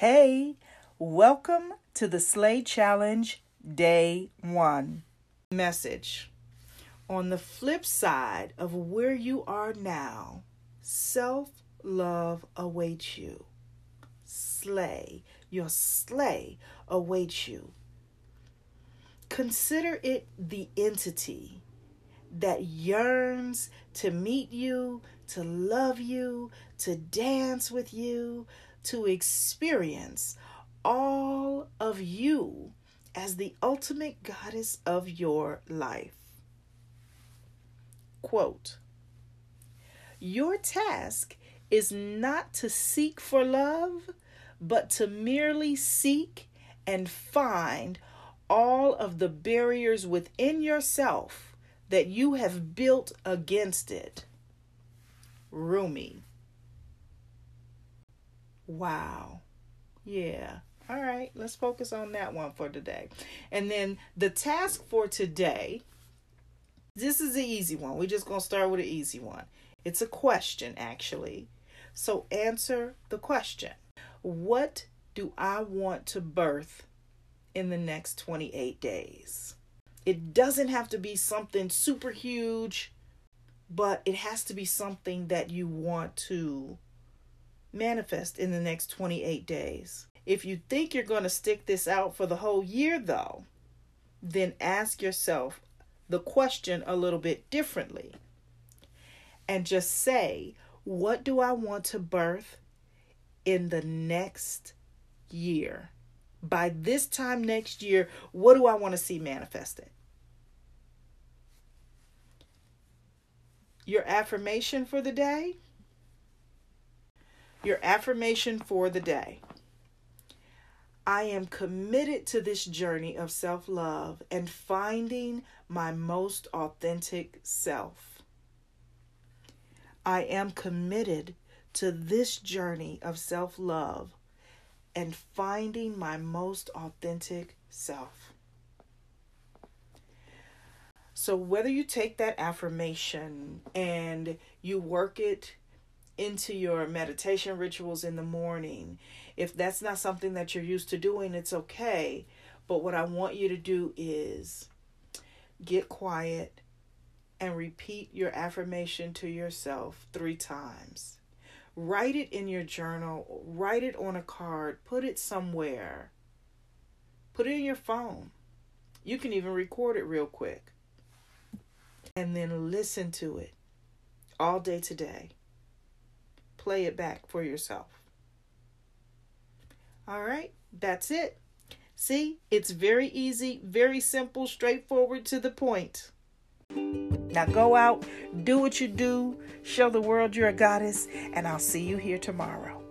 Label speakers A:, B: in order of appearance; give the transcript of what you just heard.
A: Hey, welcome to the Slay Challenge Day 1. Message On the flip side of where you are now, self love awaits you. Slay, your slay awaits you. Consider it the entity that yearns to meet you, to love you, to dance with you, to experience all of you as the ultimate goddess of your life. Quote Your task is not to seek for love, but to merely seek and find all of the barriers within yourself that you have built against it. Rumi. Wow. Yeah. All right, let's focus on that one for today. And then the task for today this is the easy one. We're just going to start with an easy one. It's a question, actually. So answer the question What do I want to birth in the next 28 days? It doesn't have to be something super huge, but it has to be something that you want to manifest in the next 28 days. If you think you're going to stick this out for the whole year, though, then ask yourself the question a little bit differently and just say, What do I want to birth in the next year? By this time next year, what do I want to see manifested? Your affirmation for the day your affirmation for the day. I am committed to this journey of self love and finding my most authentic self. I am committed to this journey of self love and finding my most authentic self. So, whether you take that affirmation and you work it into your meditation rituals in the morning. If that's not something that you're used to doing, it's okay. But what I want you to do is get quiet and repeat your affirmation to yourself three times. Write it in your journal, write it on a card, put it somewhere. Put it in your phone. You can even record it real quick. And then listen to it all day today play it back for yourself. All right, that's it. See, it's very easy, very simple, straightforward to the point. Now go out, do what you do, show the world you're a goddess, and I'll see you here tomorrow.